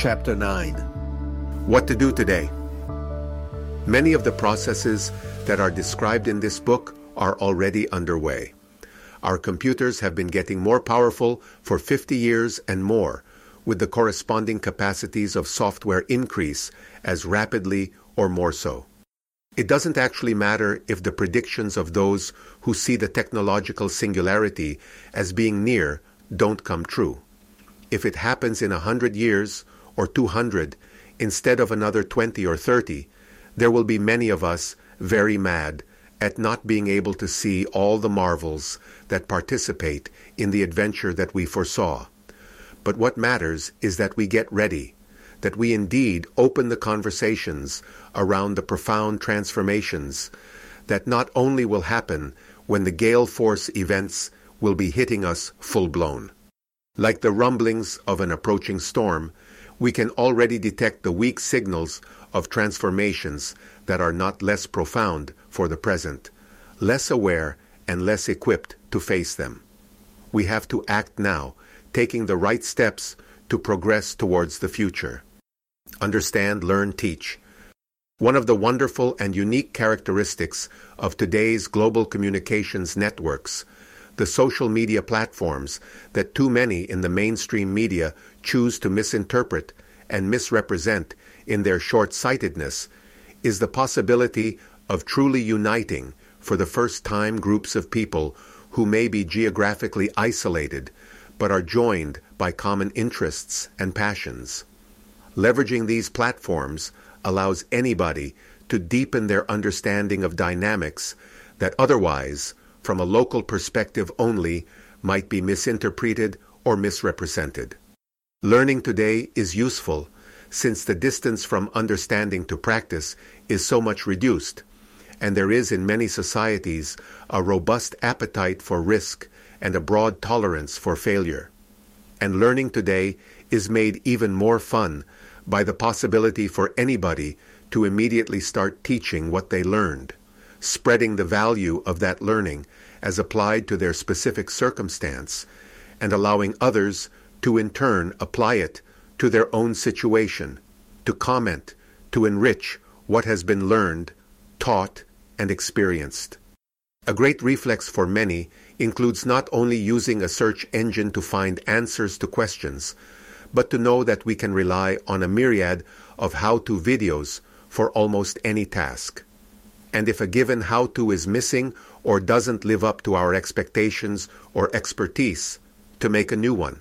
Chapter 9 What to do today? Many of the processes that are described in this book are already underway. Our computers have been getting more powerful for 50 years and more, with the corresponding capacities of software increase as rapidly or more so. It doesn't actually matter if the predictions of those who see the technological singularity as being near don't come true. If it happens in a hundred years or 200 instead of another 20 or 30, there will be many of us very mad at not being able to see all the marvels that participate in the adventure that we foresaw. But what matters is that we get ready, that we indeed open the conversations around the profound transformations that not only will happen when the gale force events will be hitting us full blown. Like the rumblings of an approaching storm, we can already detect the weak signals of transformations that are not less profound for the present, less aware and less equipped to face them. We have to act now, taking the right steps to progress towards the future. Understand, learn, teach. One of the wonderful and unique characteristics of today's global communications networks, the social media platforms that too many in the mainstream media choose to misinterpret and misrepresent in their short sightedness, is the possibility of truly uniting for the first time groups of people who may be geographically isolated but are joined by common interests and passions. Leveraging these platforms allows anybody to deepen their understanding of dynamics that otherwise, from a local perspective only, might be misinterpreted or misrepresented. Learning today is useful since the distance from understanding to practice is so much reduced, and there is in many societies a robust appetite for risk and a broad tolerance for failure. And learning today is made even more fun by the possibility for anybody to immediately start teaching what they learned, spreading the value of that learning as applied to their specific circumstance, and allowing others to in turn apply it to their own situation, to comment, to enrich what has been learned, taught, and experienced. A great reflex for many includes not only using a search engine to find answers to questions, but to know that we can rely on a myriad of how to videos for almost any task. And if a given how to is missing or doesn't live up to our expectations or expertise, to make a new one.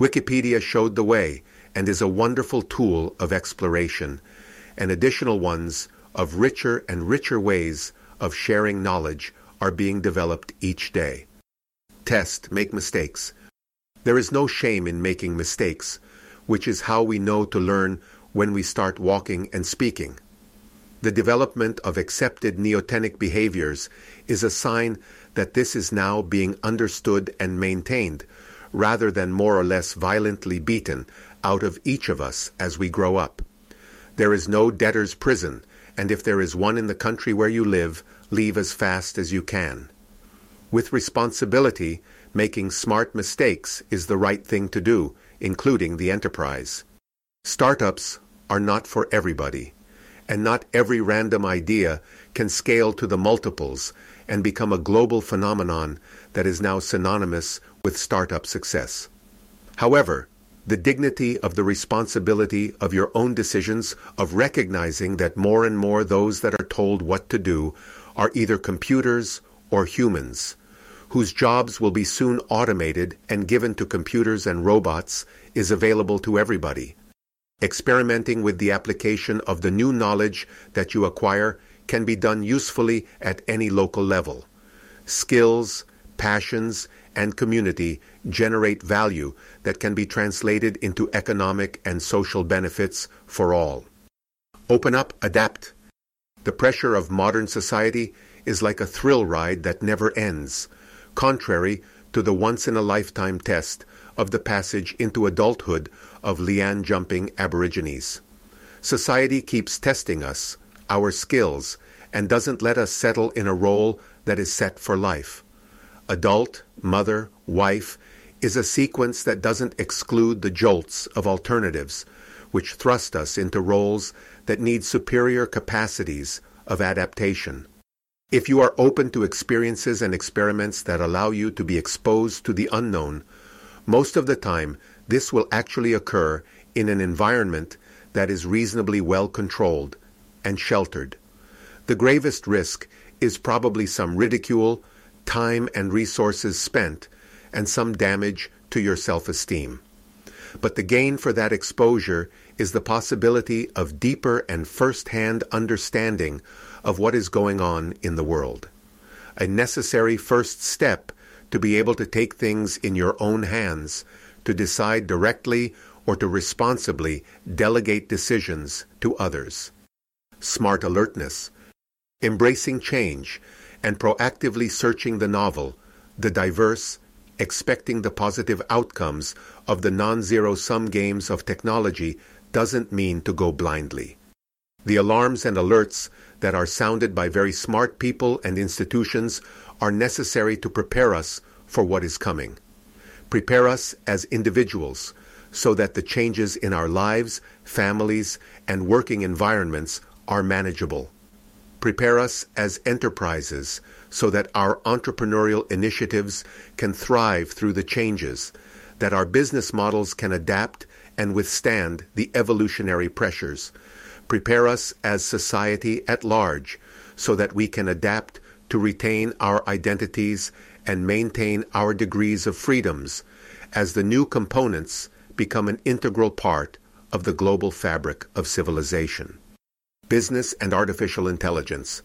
Wikipedia showed the way and is a wonderful tool of exploration, and additional ones of richer and richer ways of sharing knowledge are being developed each day. Test, make mistakes. There is no shame in making mistakes, which is how we know to learn when we start walking and speaking. The development of accepted neotenic behaviors is a sign that this is now being understood and maintained, rather than more or less violently beaten out of each of us as we grow up. There is no debtor's prison, and if there is one in the country where you live, leave as fast as you can. With responsibility, making smart mistakes is the right thing to do, including the enterprise. Startups are not for everybody, and not every random idea can scale to the multiples and become a global phenomenon that is now synonymous with startup success. However, the dignity of the responsibility of your own decisions, of recognizing that more and more those that are told what to do are either computers or humans, whose jobs will be soon automated and given to computers and robots, is available to everybody. Experimenting with the application of the new knowledge that you acquire can be done usefully at any local level. Skills, passions, and community generate value that can be translated into economic and social benefits for all. Open up, adapt. The pressure of modern society is like a thrill ride that never ends, contrary to the once in a lifetime test of the passage into adulthood of liane jumping Aborigines. Society keeps testing us, our skills, and doesn't let us settle in a role that is set for life. Adult, mother, wife is a sequence that doesn't exclude the jolts of alternatives, which thrust us into roles that need superior capacities of adaptation. If you are open to experiences and experiments that allow you to be exposed to the unknown, most of the time this will actually occur in an environment that is reasonably well controlled and sheltered. The gravest risk is probably some ridicule, time and resources spent, and some damage to your self-esteem. But the gain for that exposure is the possibility of deeper and first-hand understanding of what is going on in the world. A necessary first step to be able to take things in your own hands, to decide directly or to responsibly delegate decisions to others. Smart alertness, embracing change, and proactively searching the novel, the diverse, expecting the positive outcomes of the non-zero sum games of technology doesn't mean to go blindly. The alarms and alerts that are sounded by very smart people and institutions are necessary to prepare us for what is coming. Prepare us as individuals so that the changes in our lives, families, and working environments are manageable. Prepare us as enterprises so that our entrepreneurial initiatives can thrive through the changes, that our business models can adapt and withstand the evolutionary pressures. Prepare us as society at large so that we can adapt to retain our identities and maintain our degrees of freedoms as the new components become an integral part of the global fabric of civilization. Business and artificial intelligence.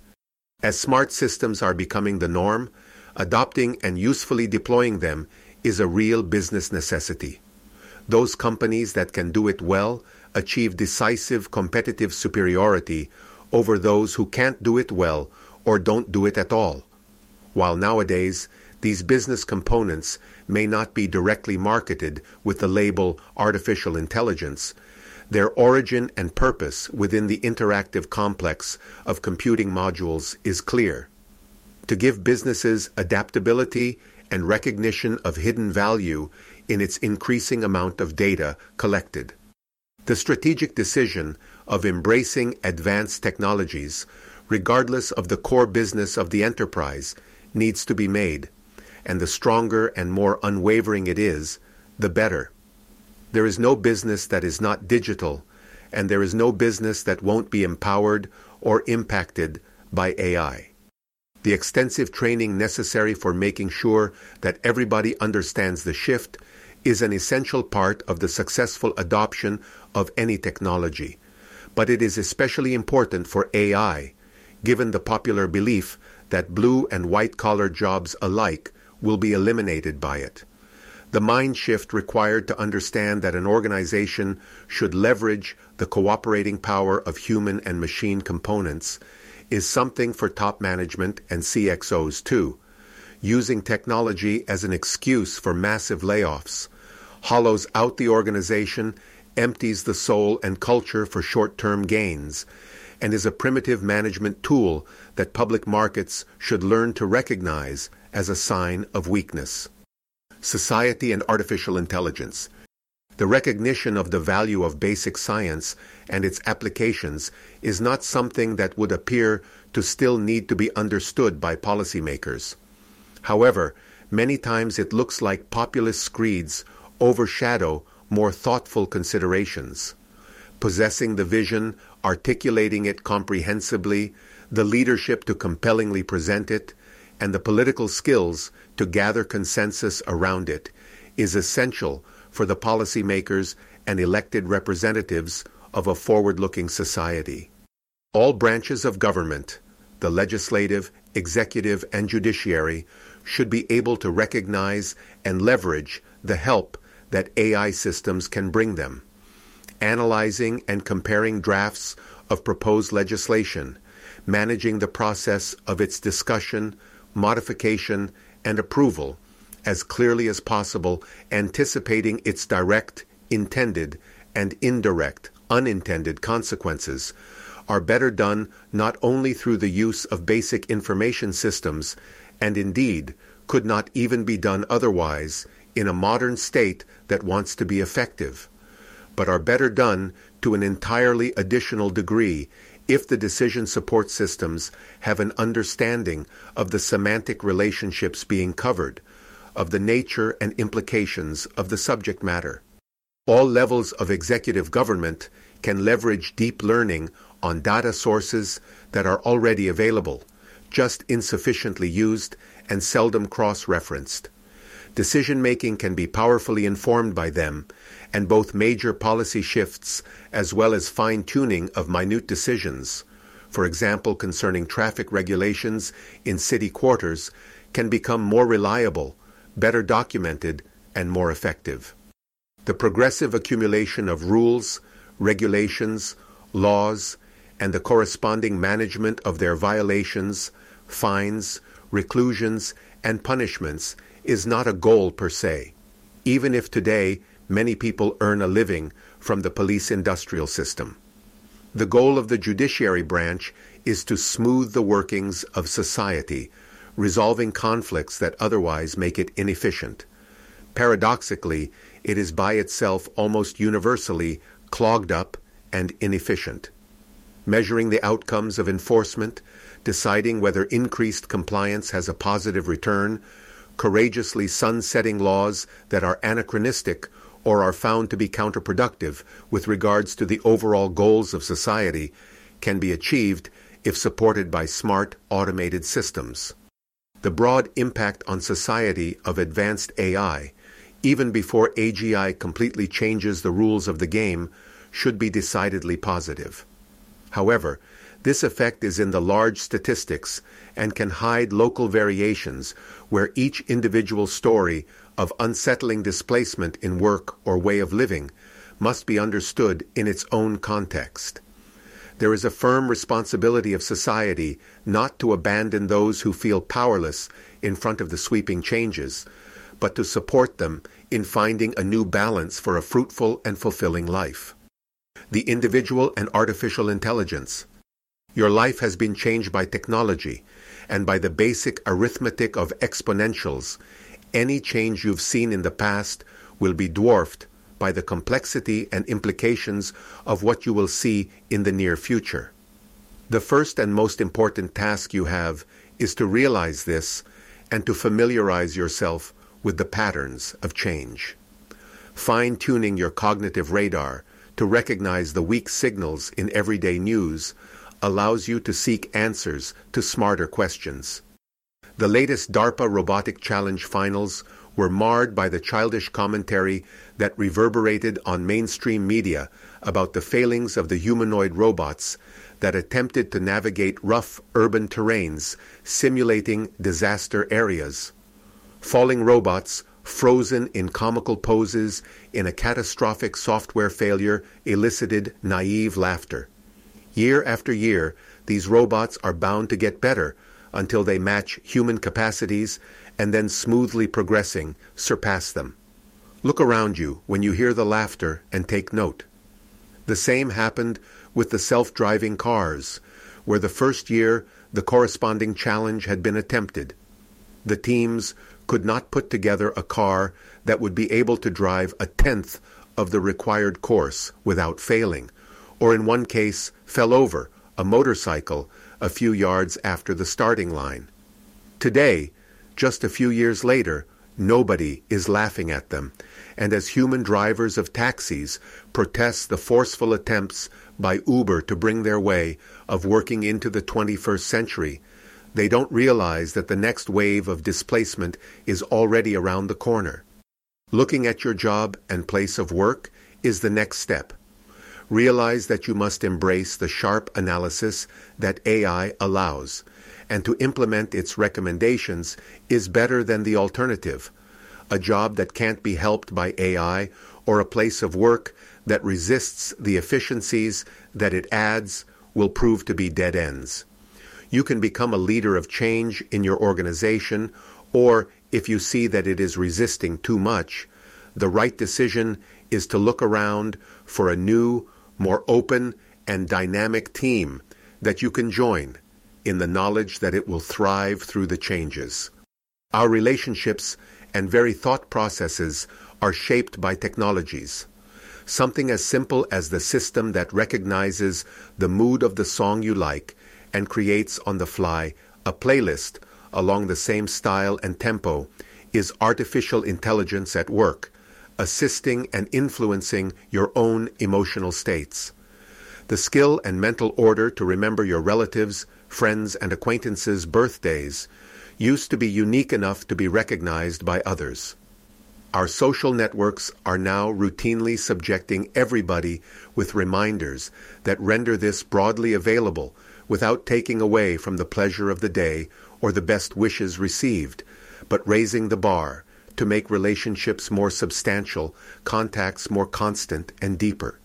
As smart systems are becoming the norm, adopting and usefully deploying them is a real business necessity. Those companies that can do it well achieve decisive competitive superiority over those who can't do it well or don't do it at all. While nowadays, these business components may not be directly marketed with the label artificial intelligence, their origin and purpose within the interactive complex of computing modules is clear. To give businesses adaptability and recognition of hidden value in its increasing amount of data collected. The strategic decision of embracing advanced technologies, regardless of the core business of the enterprise, needs to be made, and the stronger and more unwavering it is, the better. There is no business that is not digital, and there is no business that won't be empowered or impacted by AI. The extensive training necessary for making sure that everybody understands the shift is an essential part of the successful adoption of any technology. But it is especially important for AI, given the popular belief that blue and white collar jobs alike will be eliminated by it the mind shift required to understand that an organization should leverage the cooperating power of human and machine components is something for top management and CXOs too. Using technology as an excuse for massive layoffs hollows out the organization, empties the soul and culture for short-term gains, and is a primitive management tool that public markets should learn to recognize as a sign of weakness society and artificial intelligence. The recognition of the value of basic science and its applications is not something that would appear to still need to be understood by policymakers. However, many times it looks like populist screeds overshadow more thoughtful considerations. Possessing the vision, articulating it comprehensibly, the leadership to compellingly present it, and the political skills to gather consensus around it is essential for the policymakers and elected representatives of a forward-looking society. All branches of government, the legislative, executive, and judiciary, should be able to recognize and leverage the help that AI systems can bring them. Analyzing and comparing drafts of proposed legislation, managing the process of its discussion, modification, and approval as clearly as possible, anticipating its direct, intended, and indirect, unintended consequences, are better done not only through the use of basic information systems, and indeed could not even be done otherwise in a modern state that wants to be effective, but are better done to an entirely additional degree if the decision support systems have an understanding of the semantic relationships being covered, of the nature and implications of the subject matter. All levels of executive government can leverage deep learning on data sources that are already available, just insufficiently used and seldom cross referenced. Decision making can be powerfully informed by them, and both major policy shifts as well as fine tuning of minute decisions, for example concerning traffic regulations in city quarters, can become more reliable, better documented, and more effective. The progressive accumulation of rules, regulations, laws, and the corresponding management of their violations, fines, reclusions, and punishments is not a goal per se, even if today many people earn a living from the police industrial system. The goal of the judiciary branch is to smooth the workings of society, resolving conflicts that otherwise make it inefficient. Paradoxically, it is by itself almost universally clogged up and inefficient. Measuring the outcomes of enforcement, deciding whether increased compliance has a positive return, courageously sunsetting laws that are anachronistic or are found to be counterproductive with regards to the overall goals of society can be achieved if supported by smart automated systems. The broad impact on society of advanced AI, even before AGI completely changes the rules of the game, should be decidedly positive. However, this effect is in the large statistics and can hide local variations where each individual story of unsettling displacement in work or way of living must be understood in its own context. There is a firm responsibility of society not to abandon those who feel powerless in front of the sweeping changes, but to support them in finding a new balance for a fruitful and fulfilling life. The individual and artificial intelligence, your life has been changed by technology and by the basic arithmetic of exponentials. Any change you've seen in the past will be dwarfed by the complexity and implications of what you will see in the near future. The first and most important task you have is to realize this and to familiarize yourself with the patterns of change. Fine tuning your cognitive radar to recognize the weak signals in everyday news allows you to seek answers to smarter questions. The latest DARPA Robotic Challenge finals were marred by the childish commentary that reverberated on mainstream media about the failings of the humanoid robots that attempted to navigate rough urban terrains, simulating disaster areas. Falling robots, frozen in comical poses in a catastrophic software failure, elicited naive laughter. Year after year, these robots are bound to get better until they match human capacities and then smoothly progressing surpass them. Look around you when you hear the laughter and take note. The same happened with the self driving cars, where the first year the corresponding challenge had been attempted. The teams could not put together a car that would be able to drive a tenth of the required course without failing, or in one case fell over a motorcycle a few yards after the starting line. Today, just a few years later, nobody is laughing at them, and as human drivers of taxis protest the forceful attempts by Uber to bring their way of working into the 21st century, they don't realize that the next wave of displacement is already around the corner. Looking at your job and place of work is the next step realize that you must embrace the sharp analysis that AI allows, and to implement its recommendations is better than the alternative a job that can't be helped by AI or a place of work that resists the efficiencies that it adds will prove to be dead ends. You can become a leader of change in your organization, or if you see that it is resisting too much, the right decision is to look around for a new, more open and dynamic team that you can join in the knowledge that it will thrive through the changes. Our relationships and very thought processes are shaped by technologies. Something as simple as the system that recognizes the mood of the song you like and creates on the fly a playlist along the same style and tempo is artificial intelligence at work, assisting and influencing your own emotional states. The skill and mental order to remember your relatives, friends, and acquaintances' birthdays used to be unique enough to be recognized by others. Our social networks are now routinely subjecting everybody with reminders that render this broadly available without taking away from the pleasure of the day or the best wishes received, but raising the bar to make relationships more substantial, contacts more constant and deeper.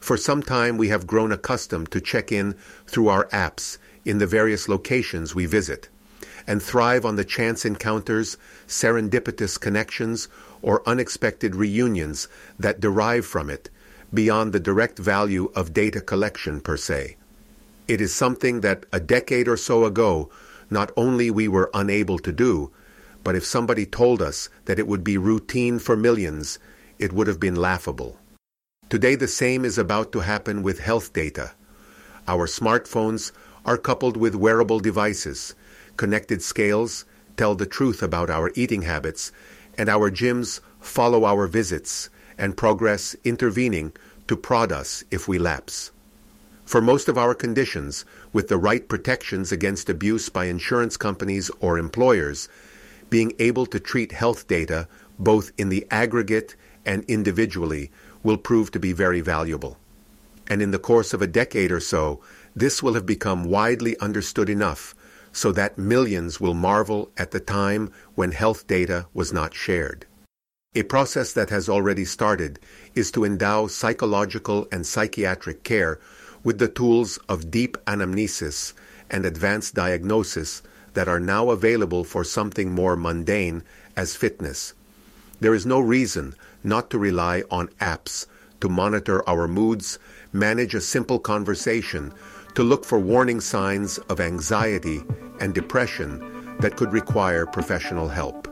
For some time we have grown accustomed to check in through our apps in the various locations we visit, and thrive on the chance encounters, serendipitous connections, or unexpected reunions that derive from it, beyond the direct value of data collection per se. It is something that a decade or so ago not only we were unable to do, but if somebody told us that it would be routine for millions, it would have been laughable. Today the same is about to happen with health data. Our smartphones are coupled with wearable devices. Connected scales tell the truth about our eating habits, and our gyms follow our visits and progress intervening to prod us if we lapse. For most of our conditions, with the right protections against abuse by insurance companies or employers, being able to treat health data both in the aggregate and individually will prove to be very valuable. And in the course of a decade or so, this will have become widely understood enough so that millions will marvel at the time when health data was not shared. A process that has already started is to endow psychological and psychiatric care with the tools of deep anamnesis and advanced diagnosis that are now available for something more mundane as fitness. There is no reason not to rely on apps to monitor our moods, manage a simple conversation, to look for warning signs of anxiety and depression that could require professional help.